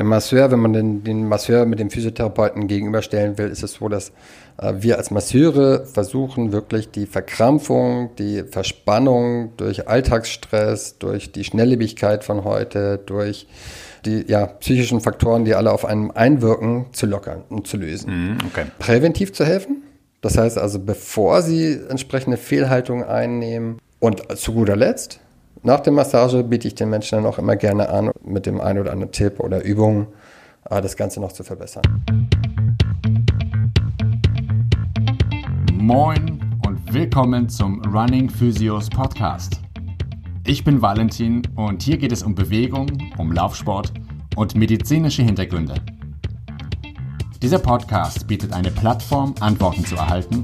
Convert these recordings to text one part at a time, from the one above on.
Der Masseur, wenn man den, den Masseur mit dem Physiotherapeuten gegenüberstellen will, ist es so, dass äh, wir als Masseure versuchen, wirklich die Verkrampfung, die Verspannung durch Alltagsstress, durch die Schnelllebigkeit von heute, durch die ja, psychischen Faktoren, die alle auf einem einwirken, zu lockern und zu lösen. Mhm, okay. Präventiv zu helfen. Das heißt also, bevor sie entsprechende Fehlhaltungen einnehmen. Und zu guter Letzt, nach der Massage biete ich den Menschen dann auch immer gerne an, mit dem einen oder anderen Tipp oder Übung äh, das Ganze noch zu verbessern. Moin und willkommen zum Running Physios Podcast. Ich bin Valentin und hier geht es um Bewegung, um Laufsport und medizinische Hintergründe. Dieser Podcast bietet eine Plattform, Antworten zu erhalten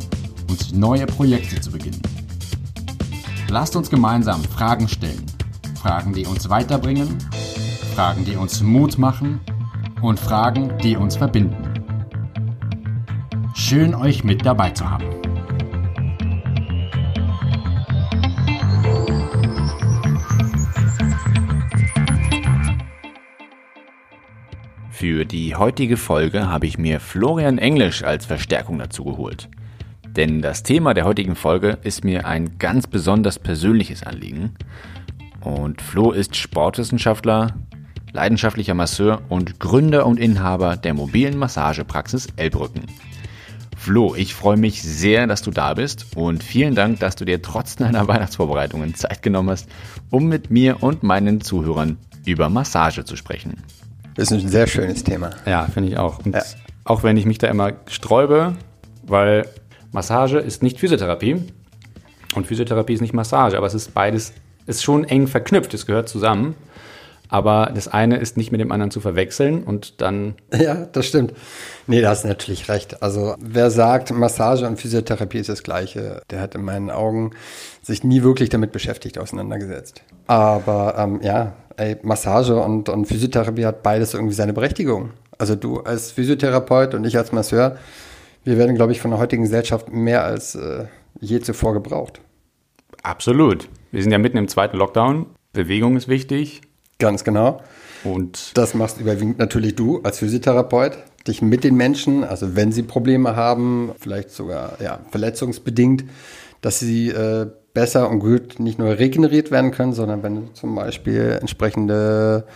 und neue Projekte zu beginnen. Lasst uns gemeinsam Fragen stellen. Fragen, die uns weiterbringen, Fragen, die uns Mut machen und Fragen, die uns verbinden. Schön euch mit dabei zu haben. Für die heutige Folge habe ich mir Florian Englisch als Verstärkung dazu geholt. Denn das Thema der heutigen Folge ist mir ein ganz besonders persönliches Anliegen. Und Flo ist Sportwissenschaftler, leidenschaftlicher Masseur und Gründer und Inhaber der mobilen Massagepraxis Elbrücken. Flo, ich freue mich sehr, dass du da bist und vielen Dank, dass du dir trotz deiner Weihnachtsvorbereitungen Zeit genommen hast, um mit mir und meinen Zuhörern über Massage zu sprechen. Das ist ein sehr schönes Thema. Ja, finde ich auch. Und ja. auch wenn ich mich da immer sträube, weil Massage ist nicht Physiotherapie und Physiotherapie ist nicht Massage, aber es ist beides, ist schon eng verknüpft, es gehört zusammen. Aber das eine ist nicht mit dem anderen zu verwechseln und dann. Ja, das stimmt. Nee, da hast natürlich recht. Also wer sagt, Massage und Physiotherapie ist das Gleiche, der hat in meinen Augen sich nie wirklich damit beschäftigt, auseinandergesetzt. Aber ähm, ja, ey, Massage und, und Physiotherapie hat beides irgendwie seine Berechtigung. Also du als Physiotherapeut und ich als Masseur, wir werden, glaube ich, von der heutigen Gesellschaft mehr als äh, je zuvor gebraucht. Absolut. Wir sind ja mitten im zweiten Lockdown. Bewegung ist wichtig. Ganz genau. Und das machst überwiegend natürlich du als Physiotherapeut, dich mit den Menschen, also wenn sie Probleme haben, vielleicht sogar ja, verletzungsbedingt, dass sie äh, besser und gut nicht nur regeneriert werden können, sondern wenn du zum Beispiel entsprechende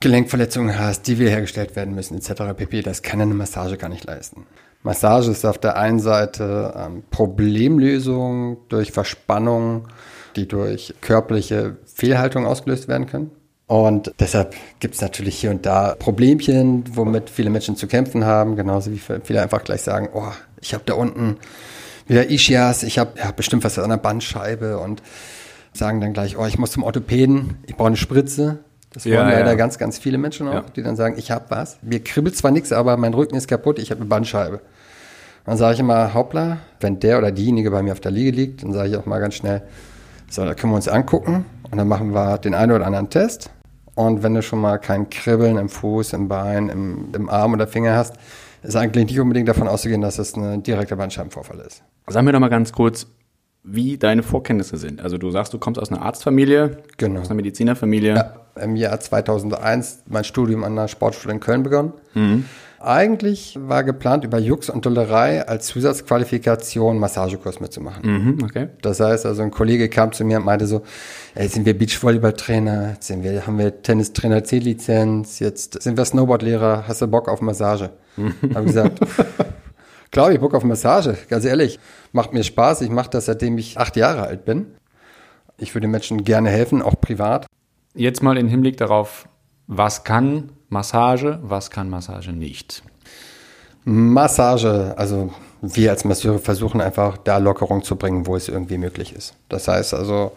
Gelenkverletzungen hast, die wiederhergestellt werden müssen, etc. pp. Das kann eine Massage gar nicht leisten. Massage ist auf der einen Seite ähm, Problemlösung durch Verspannung, die durch körperliche Fehlhaltung ausgelöst werden können. Und deshalb gibt es natürlich hier und da Problemchen, womit viele Menschen zu kämpfen haben, genauso wie viele einfach gleich sagen, oh, ich habe da unten wieder Ischias, ich habe ja, bestimmt was an der Bandscheibe und sagen dann gleich, oh, ich muss zum Orthopäden, ich brauche eine Spritze. Das wollen ja, leider ja. ganz, ganz viele Menschen auch, ja. die dann sagen, ich habe was. Mir kribbelt zwar nichts, aber mein Rücken ist kaputt, ich habe eine Bandscheibe. Dann sage ich immer, hoppla, wenn der oder diejenige bei mir auf der Liege liegt, dann sage ich auch mal ganz schnell, so, da können wir uns angucken und dann machen wir den einen oder anderen Test. Und wenn du schon mal kein Kribbeln im Fuß, im Bein, im, im Arm oder Finger hast, ist eigentlich nicht unbedingt davon auszugehen, dass es ein direkter Bandscheibenvorfall ist. Sag mir doch mal ganz kurz, wie deine Vorkenntnisse sind. Also du sagst, du kommst aus einer Arztfamilie, genau. aus einer Medizinerfamilie. Ja, Im Jahr 2001 mein Studium an der Sportschule in Köln begonnen. Mhm. Eigentlich war geplant, über Jux und Dollerei als Zusatzqualifikation Massagekurs mitzumachen. Mhm, okay. Das heißt, also ein Kollege kam zu mir und meinte so, ey, sind wir Beachvolleyballtrainer, sind wir, haben wir Tennistrainer C-Lizenz, jetzt sind wir Snowboardlehrer, hast du Bock auf Massage? Mhm. Habe gesagt, klar, ich Bock auf Massage, ganz ehrlich. Macht mir Spaß, ich mache das, seitdem ich acht Jahre alt bin. Ich würde Menschen gerne helfen, auch privat. Jetzt mal im Hinblick darauf, was kann Massage, was kann Massage nicht? Massage, also wir als Masseure versuchen einfach da Lockerung zu bringen, wo es irgendwie möglich ist. Das heißt also,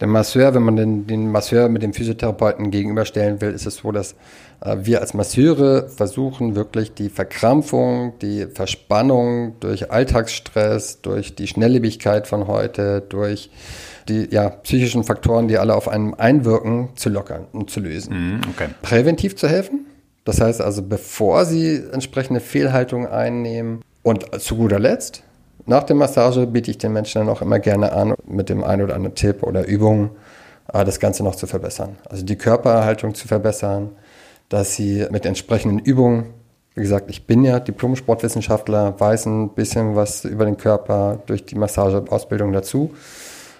der Masseur, wenn man den, den Masseur mit dem Physiotherapeuten gegenüberstellen will, ist es so, dass äh, wir als Masseure versuchen wirklich die Verkrampfung, die Verspannung durch Alltagsstress, durch die Schnelllebigkeit von heute, durch die ja, psychischen Faktoren, die alle auf einem einwirken, zu lockern und zu lösen. Mhm, okay. Präventiv zu helfen. Das heißt also, bevor sie entsprechende Fehlhaltungen einnehmen. Und zu guter Letzt, nach der Massage biete ich den Menschen dann auch immer gerne an, mit dem einen oder anderen Tipp oder Übung äh, das Ganze noch zu verbessern. Also die Körperhaltung zu verbessern, dass sie mit entsprechenden Übungen, wie gesagt, ich bin ja Diplom-Sportwissenschaftler, weiß ein bisschen was über den Körper durch die Massageausbildung dazu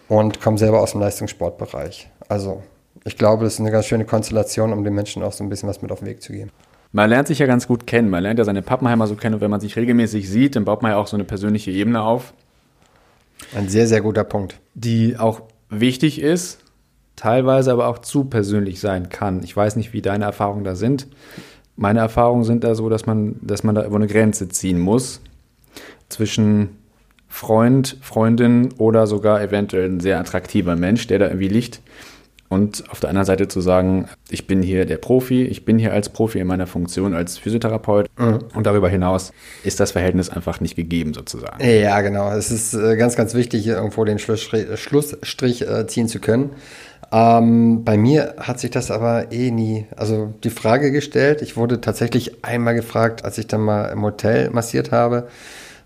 und komme selber aus dem Leistungssportbereich. Also ich glaube, das ist eine ganz schöne Konstellation, um den Menschen auch so ein bisschen was mit auf den Weg zu geben. Man lernt sich ja ganz gut kennen. Man lernt ja seine Pappenheimer so kennen und wenn man sich regelmäßig sieht, dann baut man ja auch so eine persönliche Ebene auf. Ein sehr, sehr guter Punkt. Die auch wichtig ist, teilweise aber auch zu persönlich sein kann. Ich weiß nicht, wie deine Erfahrungen da sind. Meine Erfahrungen sind da so, dass man, dass man da über eine Grenze ziehen muss zwischen Freund, Freundin oder sogar eventuell ein sehr attraktiver Mensch, der da irgendwie liegt und auf der anderen Seite zu sagen, ich bin hier der Profi, ich bin hier als Profi in meiner Funktion als Physiotherapeut mhm. und darüber hinaus ist das Verhältnis einfach nicht gegeben sozusagen. Ja, genau. Es ist äh, ganz, ganz wichtig, irgendwo den Schlussstrich, äh, ziehen zu können. Ähm, bei mir hat sich das aber eh nie, also die Frage gestellt. Ich wurde tatsächlich einmal gefragt, als ich dann mal im Hotel massiert habe,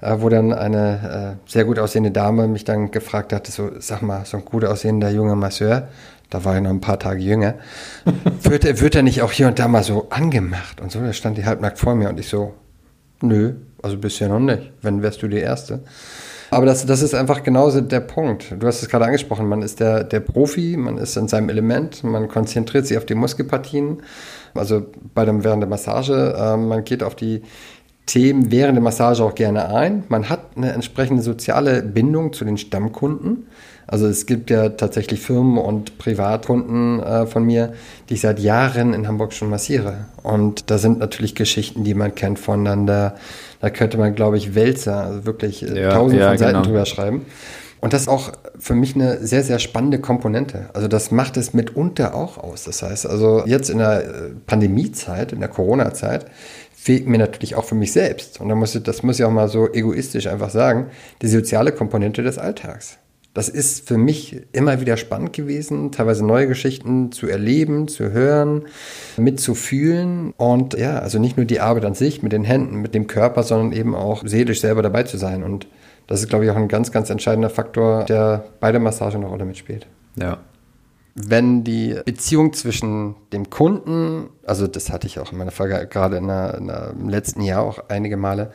äh, wo dann eine äh, sehr gut aussehende Dame mich dann gefragt hatte, so, sag mal, so ein gut aussehender junger Masseur, da war er noch ein paar Tage jünger, wird, er, wird er nicht auch hier und da mal so angemacht und so? Da stand die halbnackt vor mir und ich so, nö, also bisher noch nicht. Wenn wärst du die Erste. Aber das, das ist einfach genauso der Punkt. Du hast es gerade angesprochen, man ist der, der Profi, man ist in seinem Element, man konzentriert sich auf die Muskelpartien, also bei dem, während der Massage, äh, man geht auf die Themen während der Massage auch gerne ein. Man hat eine entsprechende soziale Bindung zu den Stammkunden. Also es gibt ja tatsächlich Firmen und Privatkunden äh, von mir, die ich seit Jahren in Hamburg schon massiere. Und da sind natürlich Geschichten, die man kennt voneinander. Da könnte man, glaube ich, Wälzer, also wirklich äh, ja, tausende ja, von Seiten genau. drüber schreiben. Und das ist auch für mich eine sehr, sehr spannende Komponente. Also das macht es mitunter auch aus. Das heißt, also jetzt in der äh, Pandemiezeit, in der Corona-Zeit, fehlt mir natürlich auch für mich selbst. Und da muss ich, das muss ich auch mal so egoistisch einfach sagen, die soziale Komponente des Alltags. Das ist für mich immer wieder spannend gewesen, teilweise neue Geschichten zu erleben, zu hören, mitzufühlen und ja, also nicht nur die Arbeit an sich mit den Händen, mit dem Körper, sondern eben auch seelisch selber dabei zu sein. Und das ist, glaube ich, auch ein ganz, ganz entscheidender Faktor, der bei der Massage eine Rolle mitspielt. Ja, wenn die Beziehung zwischen dem Kunden, also das hatte ich auch in meiner Frage gerade in der, in der, im letzten Jahr auch einige Male,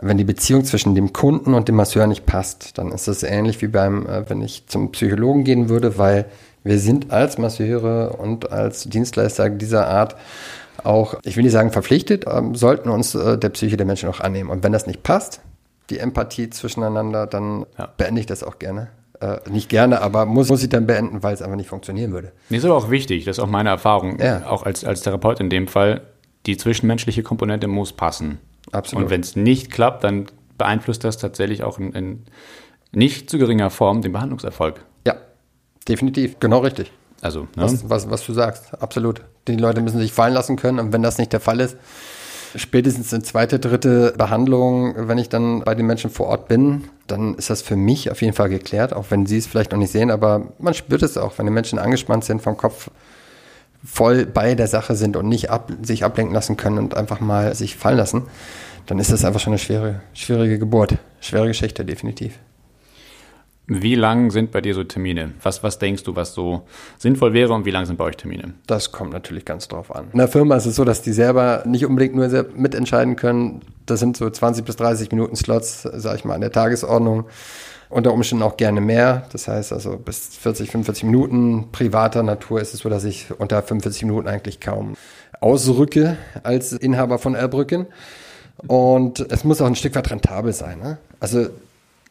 wenn die Beziehung zwischen dem Kunden und dem Masseur nicht passt, dann ist das ähnlich wie beim, äh, wenn ich zum Psychologen gehen würde, weil wir sind als Masseure und als Dienstleister dieser Art auch, ich will nicht sagen verpflichtet, ähm, sollten uns äh, der Psyche der Menschen auch annehmen. Und wenn das nicht passt, die Empathie zwischeneinander, dann ja. beende ich das auch gerne äh, nicht gerne, aber muss, muss ich dann beenden, weil es einfach nicht funktionieren würde. Mir ist aber auch wichtig, das ist auch meine Erfahrung, ja. auch als, als Therapeut in dem Fall, die zwischenmenschliche Komponente muss passen. Absolut. Und wenn es nicht klappt, dann beeinflusst das tatsächlich auch in, in nicht zu geringer Form den Behandlungserfolg. Ja, definitiv, genau richtig. Also, ne? was, was, was du sagst, absolut. Die Leute müssen sich fallen lassen können und wenn das nicht der Fall ist, spätestens in zweite, dritte Behandlung, wenn ich dann bei den Menschen vor Ort bin, dann ist das für mich auf jeden Fall geklärt, auch wenn sie es vielleicht noch nicht sehen, aber man spürt es auch, wenn die Menschen angespannt sind, vom Kopf voll bei der Sache sind und nicht ab, sich ablenken lassen können und einfach mal sich fallen lassen, dann ist das einfach schon eine schwere, schwierige Geburt, schwere Geschichte, definitiv. Wie lang sind bei dir so Termine? Was, was denkst du, was so sinnvoll wäre und wie lang sind bei euch Termine? Das kommt natürlich ganz drauf an. In der Firma ist es so, dass die selber nicht unbedingt nur mitentscheiden können. Das sind so 20 bis 30 Minuten Slots, sage ich mal, an der Tagesordnung. Unter Umständen auch gerne mehr. Das heißt also bis 40, 45 Minuten. Privater Natur ist es so, dass ich unter 45 Minuten eigentlich kaum ausrücke als Inhaber von Erbrücken. Und es muss auch ein Stück weit rentabel sein. Ne? Also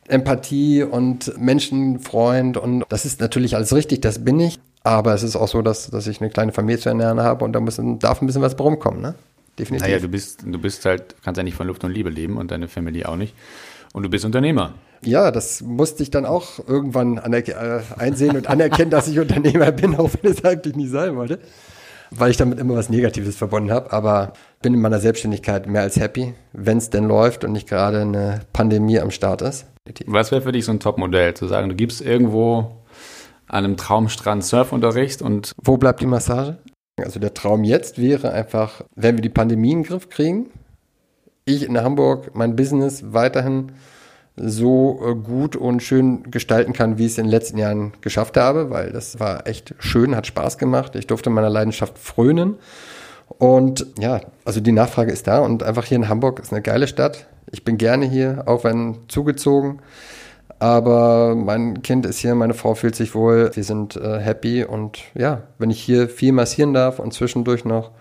Empathie und Menschenfreund und das ist natürlich alles richtig, das bin ich. Aber es ist auch so, dass, dass ich eine kleine Familie zu ernähren habe und da muss, darf ein bisschen was rumkommen, ne? Definitiv. Naja, du bist, du bist halt, kannst ja nicht von Luft und Liebe leben und deine Familie auch nicht. Und du bist Unternehmer. Ja, das musste ich dann auch irgendwann äh, einsehen und anerkennen, dass ich Unternehmer bin, auch wenn es eigentlich nicht sein wollte weil ich damit immer was Negatives verbunden habe. Aber bin in meiner Selbstständigkeit mehr als happy, wenn es denn läuft und nicht gerade eine Pandemie am Start ist. Was wäre für dich so ein Top-Modell, zu sagen, du gibst irgendwo an einem Traumstrand Surfunterricht und. Wo bleibt die Massage? Also der Traum jetzt wäre einfach, wenn wir die Pandemie in den Griff kriegen, ich in Hamburg mein Business weiterhin so äh, gut und schön gestalten kann, wie ich es in den letzten Jahren geschafft habe, weil das war echt schön, hat Spaß gemacht. Ich durfte meiner Leidenschaft frönen Und ja, also die Nachfrage ist da und einfach hier in Hamburg ist eine geile Stadt. Ich bin gerne hier, auch wenn zugezogen. Aber mein Kind ist hier, meine Frau fühlt sich wohl, wir sind äh, happy und ja, wenn ich hier viel massieren darf und zwischendurch noch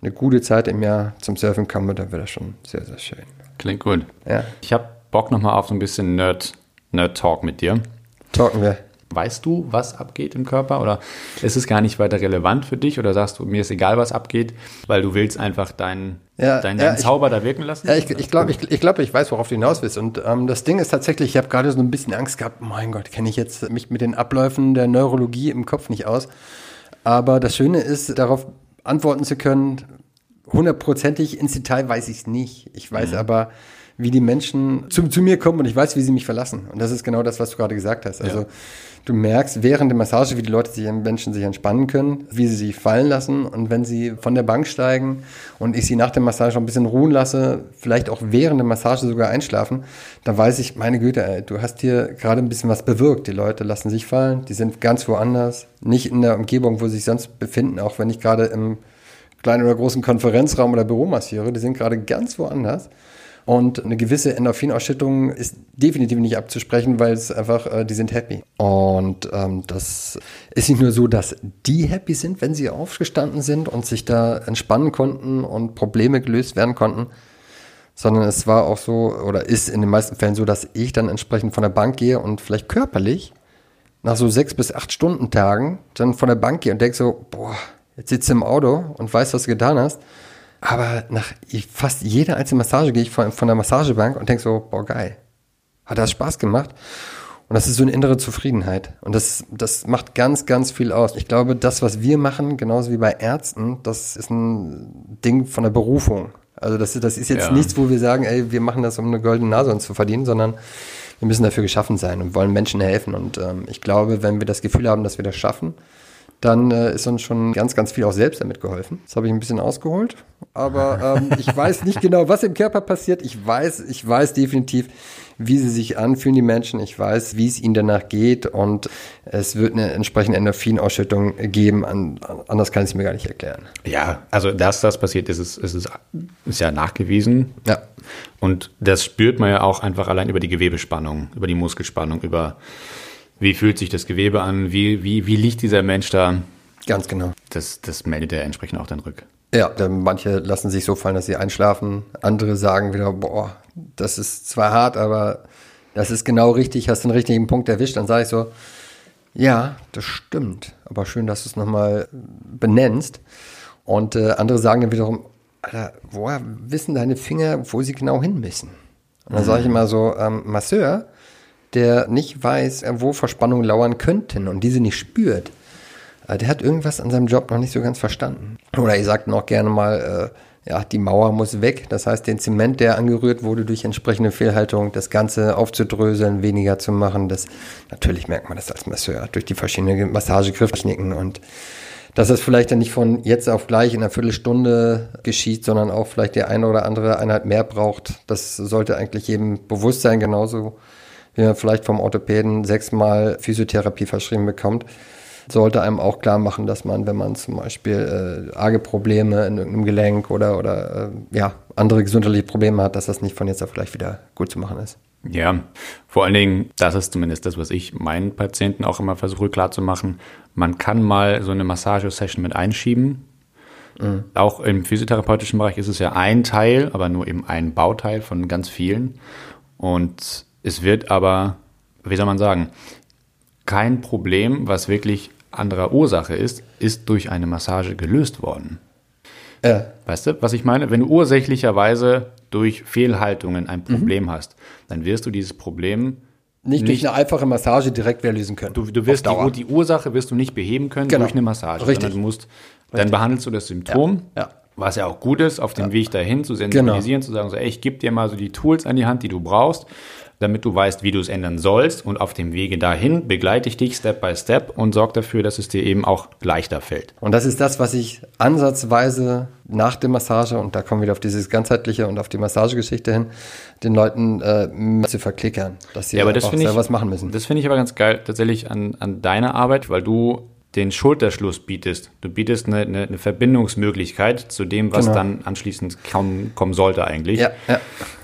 eine gute Zeit im Jahr zum Surfen komme, dann wäre das schon sehr, sehr schön. Klingt gut. Ja. Ich habe Bock nochmal auf so ein bisschen Nerd, Nerd-Talk mit dir. Talken wir. Weißt du, was abgeht im Körper? Oder ist es gar nicht weiter relevant für dich? Oder sagst du, mir ist egal, was abgeht, weil du willst einfach deinen, ja, deinen, ja, Zauber ich, da wirken lassen? Ja, ich, ich glaube, ich, ich, glaub, ich weiß, worauf du hinaus willst. Und ähm, das Ding ist tatsächlich, ich habe gerade so ein bisschen Angst gehabt, mein Gott, kenne ich jetzt mich mit den Abläufen der Neurologie im Kopf nicht aus. Aber das Schöne ist, darauf antworten zu können, hundertprozentig ins Detail weiß ich es nicht. Ich weiß mhm. aber, wie die Menschen zu, zu, mir kommen und ich weiß, wie sie mich verlassen. Und das ist genau das, was du gerade gesagt hast. Also ja. du merkst während der Massage, wie die Leute sich, Menschen sich entspannen können, wie sie sich fallen lassen und wenn sie von der Bank steigen und ich sie nach der Massage ein bisschen ruhen lasse, vielleicht auch während der Massage sogar einschlafen, dann weiß ich, meine Güte, ey, du hast hier gerade ein bisschen was bewirkt. Die Leute lassen sich fallen, die sind ganz woanders, nicht in der Umgebung, wo sie sich sonst befinden, auch wenn ich gerade im kleinen oder großen Konferenzraum oder Büro massiere, die sind gerade ganz woanders. Und eine gewisse Endorphinausschüttung ist definitiv nicht abzusprechen, weil es einfach, äh, die sind happy. Und ähm, das ist nicht nur so, dass die happy sind, wenn sie aufgestanden sind und sich da entspannen konnten und Probleme gelöst werden konnten, sondern es war auch so oder ist in den meisten Fällen so, dass ich dann entsprechend von der Bank gehe und vielleicht körperlich nach so sechs bis acht Stunden Tagen dann von der Bank gehe und denke so, boah, jetzt sitzt du im Auto und weißt, was du getan hast. Aber nach fast jeder einzelnen Massage gehe ich von, von der Massagebank und denke so, boah, geil. Hat das Spaß gemacht? Und das ist so eine innere Zufriedenheit. Und das, das macht ganz, ganz viel aus. Ich glaube, das, was wir machen, genauso wie bei Ärzten, das ist ein Ding von der Berufung. Also das, das ist jetzt ja. nichts, wo wir sagen, ey, wir machen das, um eine goldene Nase uns zu verdienen, sondern wir müssen dafür geschaffen sein und wollen Menschen helfen. Und ähm, ich glaube, wenn wir das Gefühl haben, dass wir das schaffen, dann äh, ist uns schon ganz, ganz viel auch selbst damit geholfen. Das habe ich ein bisschen ausgeholt. Aber ähm, ich weiß nicht genau, was im Körper passiert. Ich weiß, ich weiß definitiv, wie sie sich anfühlen, die Menschen. Ich weiß, wie es ihnen danach geht. Und es wird eine entsprechende Endorphinausschüttung geben. An, anders kann ich es mir gar nicht erklären. Ja, also dass das passiert, ist, ist, ist, ist ja nachgewiesen. Ja. Und das spürt man ja auch einfach allein über die Gewebespannung, über die Muskelspannung, über wie fühlt sich das Gewebe an? Wie, wie, wie liegt dieser Mensch da? Ganz genau. Das, das meldet er entsprechend auch dann rück. Ja, manche lassen sich so fallen, dass sie einschlafen. Andere sagen wieder, boah, das ist zwar hart, aber das ist genau richtig, hast den richtigen Punkt erwischt. Dann sage ich so, ja, das stimmt. Aber schön, dass du es nochmal benennst. Und äh, andere sagen dann wiederum, Alter, woher wissen deine Finger, wo sie genau hin müssen? Und dann sage ich mhm. immer so, ähm, Masseur, der nicht weiß, äh, wo Verspannungen lauern könnten und diese nicht spürt, äh, der hat irgendwas an seinem Job noch nicht so ganz verstanden. Oder ihr sagt noch gerne mal, äh, ja, die Mauer muss weg. Das heißt, den Zement, der angerührt wurde durch entsprechende Fehlhaltung, das Ganze aufzudröseln, weniger zu machen. Das, natürlich merkt man das als Masseur durch die verschiedenen Massagegriffknicken und dass es vielleicht dann nicht von jetzt auf gleich in einer Viertelstunde geschieht, sondern auch vielleicht die eine oder andere Einheit mehr braucht. Das sollte eigentlich jedem bewusst sein, genauso man vielleicht vom Orthopäden sechsmal Physiotherapie verschrieben bekommt, sollte einem auch klar machen, dass man, wenn man zum Beispiel äh, arge Probleme in irgendeinem Gelenk oder, oder äh, ja, andere gesundheitliche Probleme hat, dass das nicht von jetzt auf gleich wieder gut zu machen ist. Ja, vor allen Dingen, das ist zumindest das, was ich meinen Patienten auch immer versuche klarzumachen. Man kann mal so eine Massagesession mit einschieben. Mhm. Auch im physiotherapeutischen Bereich ist es ja ein Teil, aber nur eben ein Bauteil von ganz vielen. Und es wird aber, wie soll man sagen, kein Problem, was wirklich anderer Ursache ist, ist durch eine Massage gelöst worden. Ja. Weißt du, was ich meine? Wenn du ursächlicherweise durch Fehlhaltungen ein Problem mhm. hast, dann wirst du dieses Problem nicht, nicht, durch eine einfache Massage direkt wieder lösen können. Du, du wirst die, die, Ursache wirst du nicht beheben können genau. durch eine Massage. Richtig. du musst, Richtig. dann behandelst du das Symptom, ja. Ja. was ja auch gut ist, auf dem ja. Weg dahin zu sensibilisieren, genau. zu sagen, so, ey, ich gebe dir mal so die Tools an die Hand, die du brauchst damit du weißt, wie du es ändern sollst. Und auf dem Wege dahin begleite ich dich Step by Step und sorge dafür, dass es dir eben auch leichter fällt. Und das ist das, was ich ansatzweise nach der Massage, und da kommen wir wieder auf dieses ganzheitliche und auf die Massagegeschichte hin, den Leuten äh, zu verklickern, dass sie ja, aber das selber was machen müssen. Das finde ich aber ganz geil tatsächlich an, an deiner Arbeit, weil du den Schulterschluss bietest. Du bietest eine, eine, eine Verbindungsmöglichkeit zu dem, was Genau. dann anschließend kommen, kommen sollte eigentlich. Ja, ja.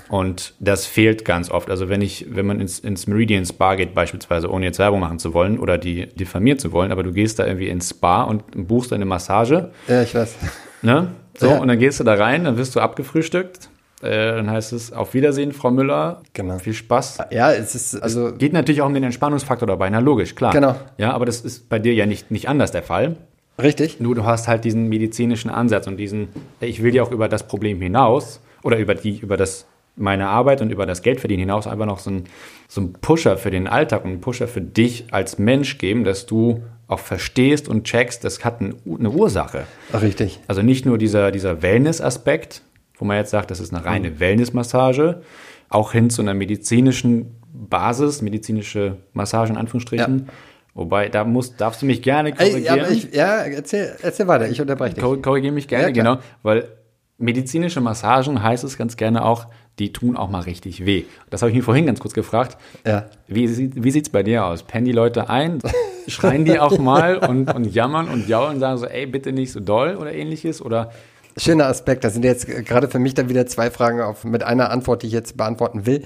Und das fehlt ganz oft. Also wenn ich, wenn man ins, ins Meridian Spa geht, beispielsweise, ohne jetzt Werbung machen zu wollen oder die diffamieren zu wollen, aber du gehst da irgendwie ins Spa und buchst eine Massage, Ja, ich weiß. ne? So, Ja. und dann gehst du da rein, dann wirst du abgefrühstückt. Äh, dann heißt es, auf Wiedersehen, Frau Müller. Genau. Viel Spaß. Ja, es ist also Geht natürlich auch um den Entspannungsfaktor dabei, na logisch, klar. Genau. Ja, aber das ist bei dir ja nicht, nicht anders der Fall. richtig. Nur du hast halt diesen medizinischen Ansatz und diesen, ich will ja auch über das Problem hinaus oder über die, über das meine Arbeit und über das Geldverdienen hinaus einfach noch so ein, so ein Pusher für den Alltag und einen Pusher für dich als Mensch geben, dass du auch verstehst und checkst, das hat ein, eine Ursache. Richtig. Also nicht nur dieser, dieser Wellness-Aspekt, wo man jetzt sagt, das ist eine reine Wellness-Massage, auch hin zu einer medizinischen Basis, medizinische Massage in Anführungsstrichen. Wobei, da musst, darfst du mich gerne Ey, korrigieren. ja, aber ich, ja erzähl, erzähl weiter, ich unterbreche dich. Kor- Korrigiere mich gerne, Ja, genau, weil medizinische Massagen heißt es ganz gerne auch, die tun auch mal richtig weh. Das habe ich mir vorhin ganz kurz gefragt. Ja. Wie, sieht- wie sieht es bei dir aus? Pennen die Leute ein? Schreien die auch mal und, und jammern und jaulen und sagen so, ey, bitte nicht so doll oder ähnliches? Oder Schöner Aspekt. Das sind jetzt gerade für mich dann wieder zwei Fragen auf, mit einer Antwort, die ich jetzt beantworten will.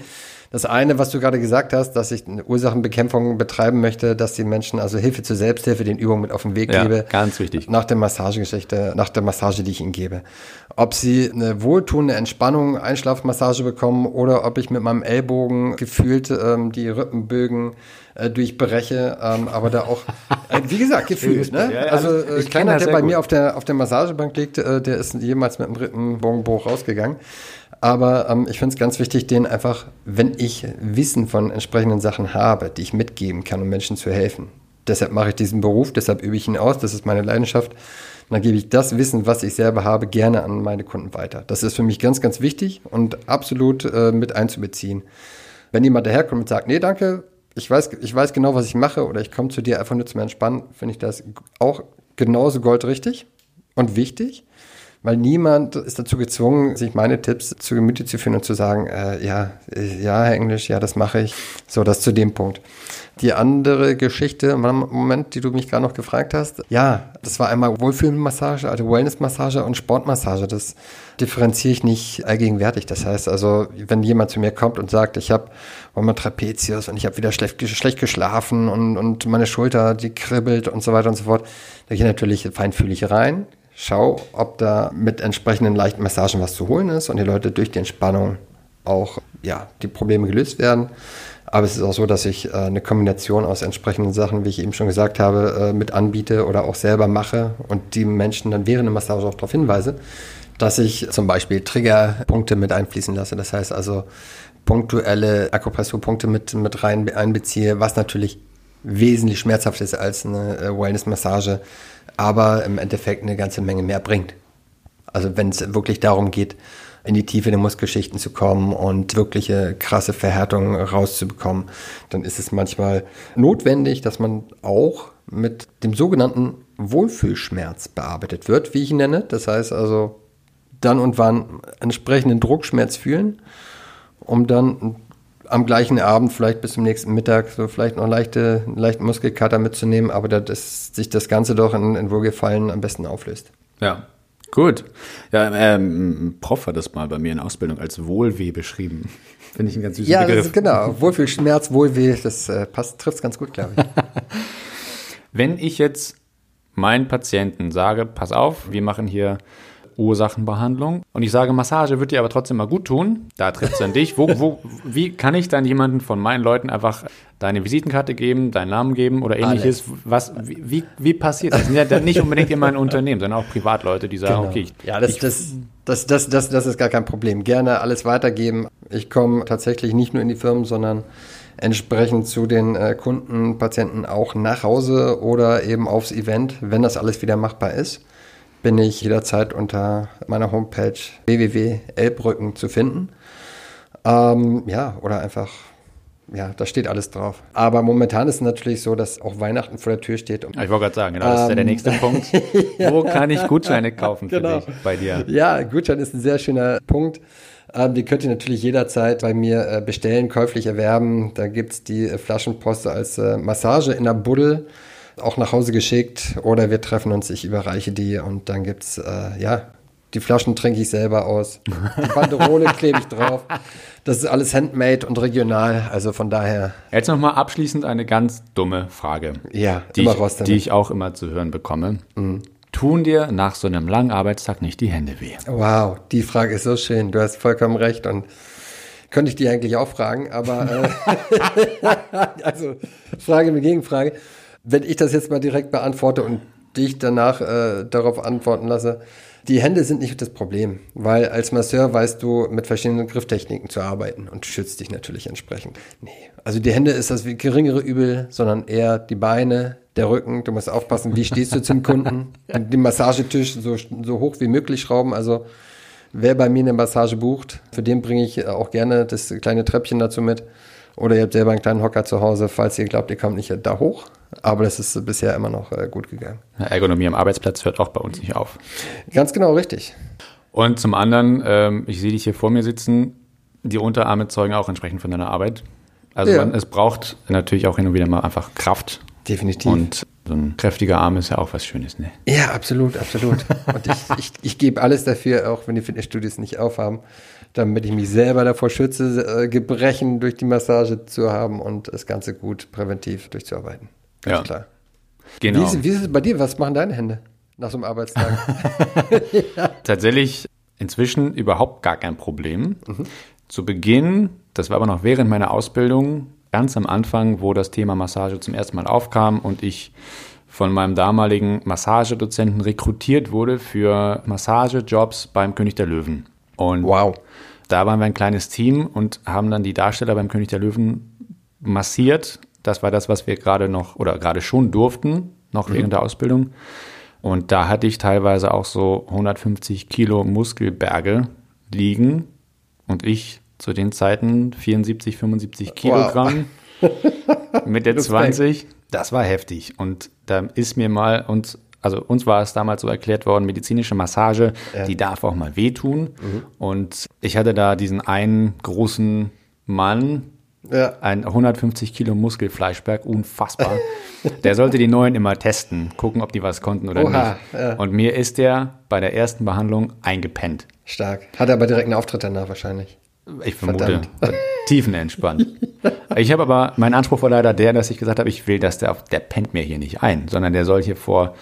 Das eine, was du gerade gesagt hast, dass ich eine Ursachenbekämpfung betreiben möchte, dass die Menschen also Hilfe zur Selbsthilfe, den Übungen mit auf den Weg Ja, gebe. ganz wichtig. Nach der Massagegeschichte, nach der Massage, die ich ihnen gebe. Ob sie eine wohltuende Entspannung, Einschlafmassage bekommen oder ob ich mit meinem Ellbogen gefühlt ähm, die Rippenbögen äh, durchbreche, ähm, aber da auch, äh, wie gesagt, gefühlt. Ne? Ja, ja, also äh, keiner, der bei gut. mir auf der, auf der Massagebank liegt, äh, der ist jemals mit dem Rippenbogenbruch rausgegangen. Aber ähm, ich finde es ganz wichtig, denen einfach, wenn ich Wissen von entsprechenden Sachen habe, die ich mitgeben kann, um Menschen zu helfen. Deshalb mache ich diesen Beruf, deshalb übe ich ihn aus, das ist meine Leidenschaft. Dann gebe ich das Wissen, was ich selber habe, gerne an meine Kunden weiter. Das ist für mich ganz, ganz wichtig und absolut äh, mit einzubeziehen. Wenn jemand daherkommt und sagt, nee, danke, ich weiß, ich weiß genau, was ich mache oder ich komme zu dir einfach nur zum Entspannen, finde ich das auch genauso goldrichtig und wichtig, weil niemand ist dazu gezwungen, sich meine Tipps zu Gemüte zu führen und zu sagen, äh, ja, äh, ja, Herr Englisch, ja, das mache ich. So, das zu dem Punkt. Die andere Geschichte, Moment, die du mich gerade noch gefragt hast, ja, das war einmal Wohlfühlmassage, also Wellnessmassage und Sportmassage. Das differenziere ich nicht allgegenwärtig. Das heißt also, wenn jemand zu mir kommt und sagt, ich habe mal Trapezius und ich habe wieder schlecht, schlecht geschlafen und, und meine Schulter, die kribbelt und so weiter und so fort, da gehe ich natürlich feinfühlig rein, schau, ob da mit entsprechenden leichten Massagen was zu holen ist und die Leute durch die Entspannung auch ja, die Probleme gelöst werden. Aber es ist auch so, dass ich äh, eine Kombination aus entsprechenden Sachen, wie ich eben schon gesagt habe, äh, mit anbiete oder auch selber mache und die Menschen dann während der Massage auch darauf hinweise, dass ich zum Beispiel Triggerpunkte mit einfließen lasse. Das heißt also punktuelle Akupressurpunkte mit, mit rein einbeziehe, was natürlich wesentlich schmerzhaft ist als eine äh, Wellness-Massage, aber im Endeffekt eine ganze Menge mehr bringt. Also wenn es wirklich darum geht, in die Tiefe der Muskelschichten zu kommen und wirkliche krasse Verhärtungen rauszubekommen, dann ist es manchmal notwendig, dass man auch mit dem sogenannten Wohlfühlschmerz bearbeitet wird, wie ich ihn nenne. Das heißt also dann und wann entsprechenden Druckschmerz fühlen, um dann am gleichen Abend, vielleicht bis zum nächsten Mittag, so vielleicht noch leichte, einen leichten Muskelkater mitzunehmen, aber dass sich das Ganze doch in, in Wohlgefallen am besten auflöst. Ja, gut. Ja, ähm, ein Prof hat das mal bei mir in Ausbildung als Wohlweh beschrieben. Finde ich einen ganz süßen Ja, Begriff. ist genau. Wohlfühlschmerz, Wohlweh, das äh, passt, trifft ganz gut, glaube ich. Wenn ich jetzt meinen Patienten sage, pass auf, wir machen hier Ursachenbehandlung und ich sage, Massage wird dir aber trotzdem mal gut tun, da trifft es an dich. Wo, wo, wie kann ich dann jemanden von meinen Leuten einfach deine Visitenkarte geben, deinen Namen geben oder ähnliches? Was, wie, wie, passiert das? Ja dann nicht unbedingt immer ein Unternehmen, sondern auch Privatleute, die sagen, okay, ich, Genau. Ja, das, ich, das, das, das, das, das ist gar kein Problem. Gerne alles weitergeben. Ich komme tatsächlich nicht nur in die Firmen, sondern entsprechend zu den äh, Kunden, Patienten auch nach Hause oder eben aufs Event, wenn das alles wieder machbar ist, bin ich jederzeit unter meiner Homepage www.elbrücken zu finden. Ähm, ja, oder einfach, ja, da steht alles drauf. Aber momentan ist es natürlich so, dass auch Weihnachten vor der Tür steht. Und ich wollte gerade sagen, genau, das ist ja der Ähm. nächste Punkt. Wo kann ich Gutscheine kaufen für Genau. dich bei dir? Ja, Gutschein ist ein sehr schöner Punkt. Ähm, die könnt ihr natürlich jederzeit bei mir äh, bestellen, käuflich erwerben. Da gibt's die äh, Flaschenpost als äh, Massage in der Buddel. Auch nach Hause geschickt oder wir treffen uns, ich überreiche die und dann gibt's äh, ja die Flaschen trinke ich selber aus. Die Banderole klebe ich drauf. Das ist alles handmade und regional. Also von daher. Jetzt nochmal abschließend eine ganz dumme Frage. Ja, die, ich, die ich auch immer zu hören bekomme. Mhm. Tun dir nach so einem langen Arbeitstag nicht die Hände weh? Wow, die Frage ist so schön. Du hast vollkommen recht. Und könnte ich die eigentlich auch fragen, aber äh, also Frage mit Gegenfrage. Wenn ich das jetzt mal direkt beantworte und dich danach äh, darauf antworten lasse, die Hände sind nicht das Problem, weil als Masseur weißt du mit verschiedenen Grifftechniken zu arbeiten und schützt dich natürlich entsprechend. Nee, also die Hände ist das geringere Übel, sondern eher die Beine, der Rücken. Du musst aufpassen, wie stehst du zum Kunden. Den Massagetisch so, so hoch wie möglich schrauben. Also wer bei mir eine Massage bucht, für den bringe ich auch gerne das kleine Treppchen dazu mit. Oder ihr habt selber einen kleinen Hocker zu Hause, falls ihr glaubt, ihr kommt nicht da hoch. Aber das ist bisher immer noch äh, gut gegangen. Ergonomie am Arbeitsplatz hört auch bei uns nicht auf. Ganz genau richtig. Und zum anderen, ähm, ich sehe dich hier vor mir sitzen, die Unterarme zeugen auch entsprechend von deiner Arbeit. Also ja. man, es braucht natürlich auch hin und wieder mal einfach Kraft. Definitiv. Und so ein kräftiger Arm ist ja auch was Schönes, ne? Ja, absolut, absolut. und ich, ich, ich gebe alles dafür, auch wenn die Fitnessstudios nicht aufhaben, damit ich mich selber davor schütze, äh, Gebrechen durch die Massage zu haben und das Ganze gut präventiv durchzuarbeiten. Ganz ja. klar. Genau. Wie ist, wie ist es bei dir? Was machen deine Hände nach so einem Arbeitstag? ja. Tatsächlich inzwischen überhaupt gar kein Problem. Mhm. Zu Beginn, das war aber noch während meiner Ausbildung, ganz am Anfang, wo das Thema Massage zum ersten Mal aufkam und ich von meinem damaligen Massagedozenten rekrutiert wurde für Massagejobs beim König der Löwen. Und wow. da waren wir ein kleines Team und haben dann die Darsteller beim König der Löwen massiert das war das, was wir gerade noch oder gerade schon durften, noch mhm. während der Ausbildung. Und da hatte ich teilweise auch so 150 Kilo Muskelberge liegen und ich zu den Zeiten 74, 75 Kilogramm wow. mit der 20. Das war heftig. Und da ist mir mal uns, also uns war es damals so erklärt worden, medizinische Massage, ja. die darf auch mal wehtun. Mhm. Und ich hatte da diesen einen großen Mann, ja. Ein 150 Kilo Muskelfleischberg, unfassbar. der sollte die Neuen immer testen, gucken, ob die was konnten oder Oha, nicht. Ja. Und mir ist der bei der ersten Behandlung eingepennt. Stark. Hat er aber direkt einen Auftritt danach wahrscheinlich. Ich vermute, tiefenentspannt. Ich habe aber, mein Anspruch war leider der, dass ich gesagt habe, ich will, dass der, der pennt mir hier nicht ein, sondern der soll hier vor,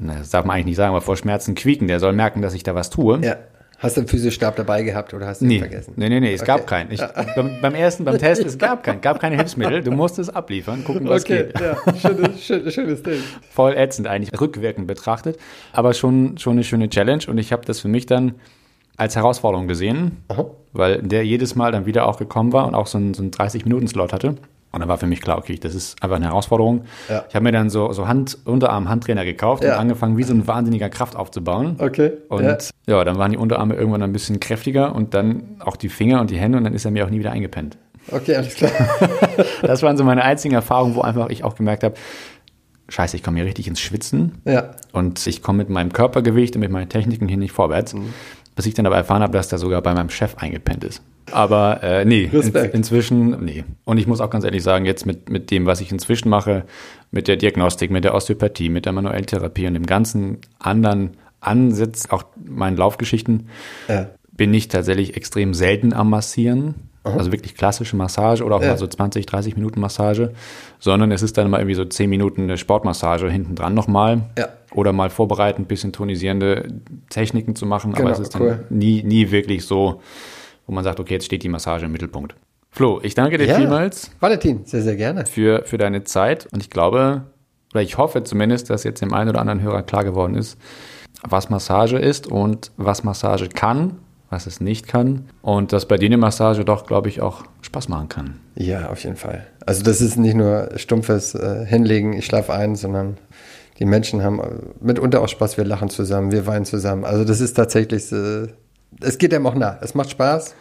na, das darf man eigentlich nicht sagen, aber vor Schmerzen quieken. Der soll merken, dass ich da was tue. Ja. Hast du einen Physiostab dabei gehabt oder hast du nee. ihn vergessen? Nee, nee, nee, es okay. gab keinen. Ich, beim, beim, ersten, beim Test, es gab keinen, gab keine Hilfsmittel. Du musstest abliefern, gucken, was okay, geht. Ja, schönes, schönes, schönes Ding. Voll ätzend eigentlich, rückwirkend betrachtet. Aber schon, schon eine schöne Challenge und ich habe das für mich dann als Herausforderung gesehen, Aha. weil der jedes Mal dann wieder auch gekommen war und auch so einen, so einen 30-Minuten-Slot hatte. Und dann war für mich klar, okay, das ist einfach eine Herausforderung. Ja. Ich habe mir dann so, so Hand, Unterarm-Handtrainer gekauft ja. und angefangen, wie so ein wahnsinniger Kraft aufzubauen. Okay. Und ja. ja. dann waren die Unterarme irgendwann ein bisschen kräftiger und dann auch die Finger und die Hände und dann ist er mir auch nie wieder eingepennt. Okay, alles klar. das waren so meine einzigen Erfahrungen, wo einfach ich auch gemerkt habe, scheiße, ich komme hier richtig ins Schwitzen. Ja. Und ich komme mit meinem Körpergewicht und mit meinen Techniken hier nicht vorwärts. Mhm. Bis ich dann aber erfahren habe, dass der sogar bei meinem Chef eingepennt ist. Aber äh, nee, in, inzwischen, nee. Und ich muss auch ganz ehrlich sagen, jetzt mit, mit dem, was ich inzwischen mache, mit der Diagnostik, mit der Osteopathie, mit der manuellen Therapie und dem ganzen anderen Ansatz, auch meinen Laufgeschichten, ja. bin ich tatsächlich extrem selten am Massieren. Aha. Also wirklich klassische Massage oder auch ja. mal so 20, 30 Minuten Massage, sondern es ist dann mal irgendwie so 10 Minuten eine Sportmassage hinten dran nochmal. Ja. Oder mal vorbereitend, bisschen tonisierende Techniken zu machen, genau, aber es ist cool. dann nie, nie wirklich so, wo man sagt, okay, jetzt steht die Massage im Mittelpunkt. Flo, ich danke dir ja, vielmals. Valentin, sehr, sehr gerne. Für, für deine Zeit. Und ich glaube, oder ich hoffe zumindest, dass jetzt dem einen oder anderen Hörer klar geworden ist, was Massage ist und was Massage kann, was es nicht kann. Und dass bei dir eine Massage doch, glaube ich, auch Spaß machen kann. Ja, auf jeden Fall. Also das ist nicht nur stumpfes äh, Hinlegen, ich schlafe ein, sondern die Menschen haben mitunter auch Spaß, wir lachen zusammen, wir weinen zusammen. Also das ist tatsächlich äh, es geht einem auch nah. Es macht Spaß.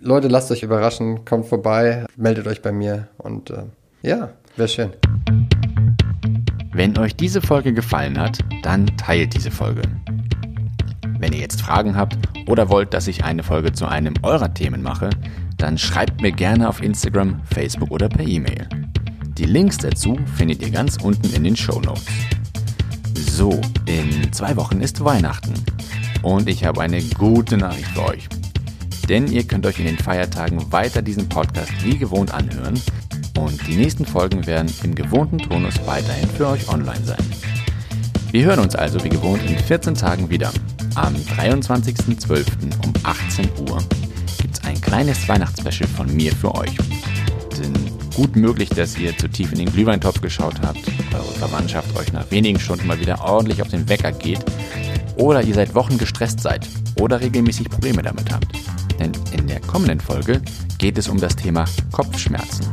Leute, lasst euch überraschen, kommt vorbei, meldet euch bei mir und äh, ja, wäre schön. Wenn euch diese Folge gefallen hat, dann teilt diese Folge. Wenn ihr jetzt Fragen habt oder wollt, dass ich eine Folge zu einem eurer Themen mache, dann schreibt mir gerne auf Instagram, Facebook oder per E-Mail. Die Links dazu findet ihr ganz unten in den Show Notes. So, in zwei Wochen ist Weihnachten und ich habe eine gute Nachricht für euch. Denn ihr könnt euch in den Feiertagen weiter diesen Podcast wie gewohnt anhören und die nächsten Folgen werden im gewohnten Tonus weiterhin für euch online sein. Wir hören uns also wie gewohnt in 14 Tagen wieder. Am 23.12. um 18 Uhr gibt es ein kleines Weihnachtsspecial von mir für euch. Denn gut möglich, dass ihr zu tief in den Glühweintopf geschaut habt, eure Verwandtschaft euch nach wenigen Stunden mal wieder ordentlich auf den Wecker geht oder ihr seit Wochen gestresst seid oder regelmäßig Probleme damit habt. Denn in der kommenden Folge geht es um das Thema Kopfschmerzen.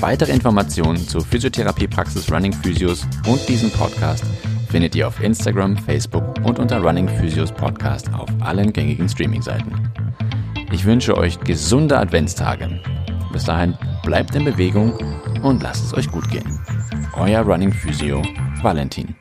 Weitere Informationen zur Physiotherapiepraxis Running Physios und diesem Podcast findet ihr auf Instagram, Facebook und unter Running Physios Podcast auf allen gängigen Streaming-Seiten. Ich wünsche euch gesunde Adventstage. Bis dahin bleibt in Bewegung und lasst es euch gut gehen. Euer Running Physio Valentin.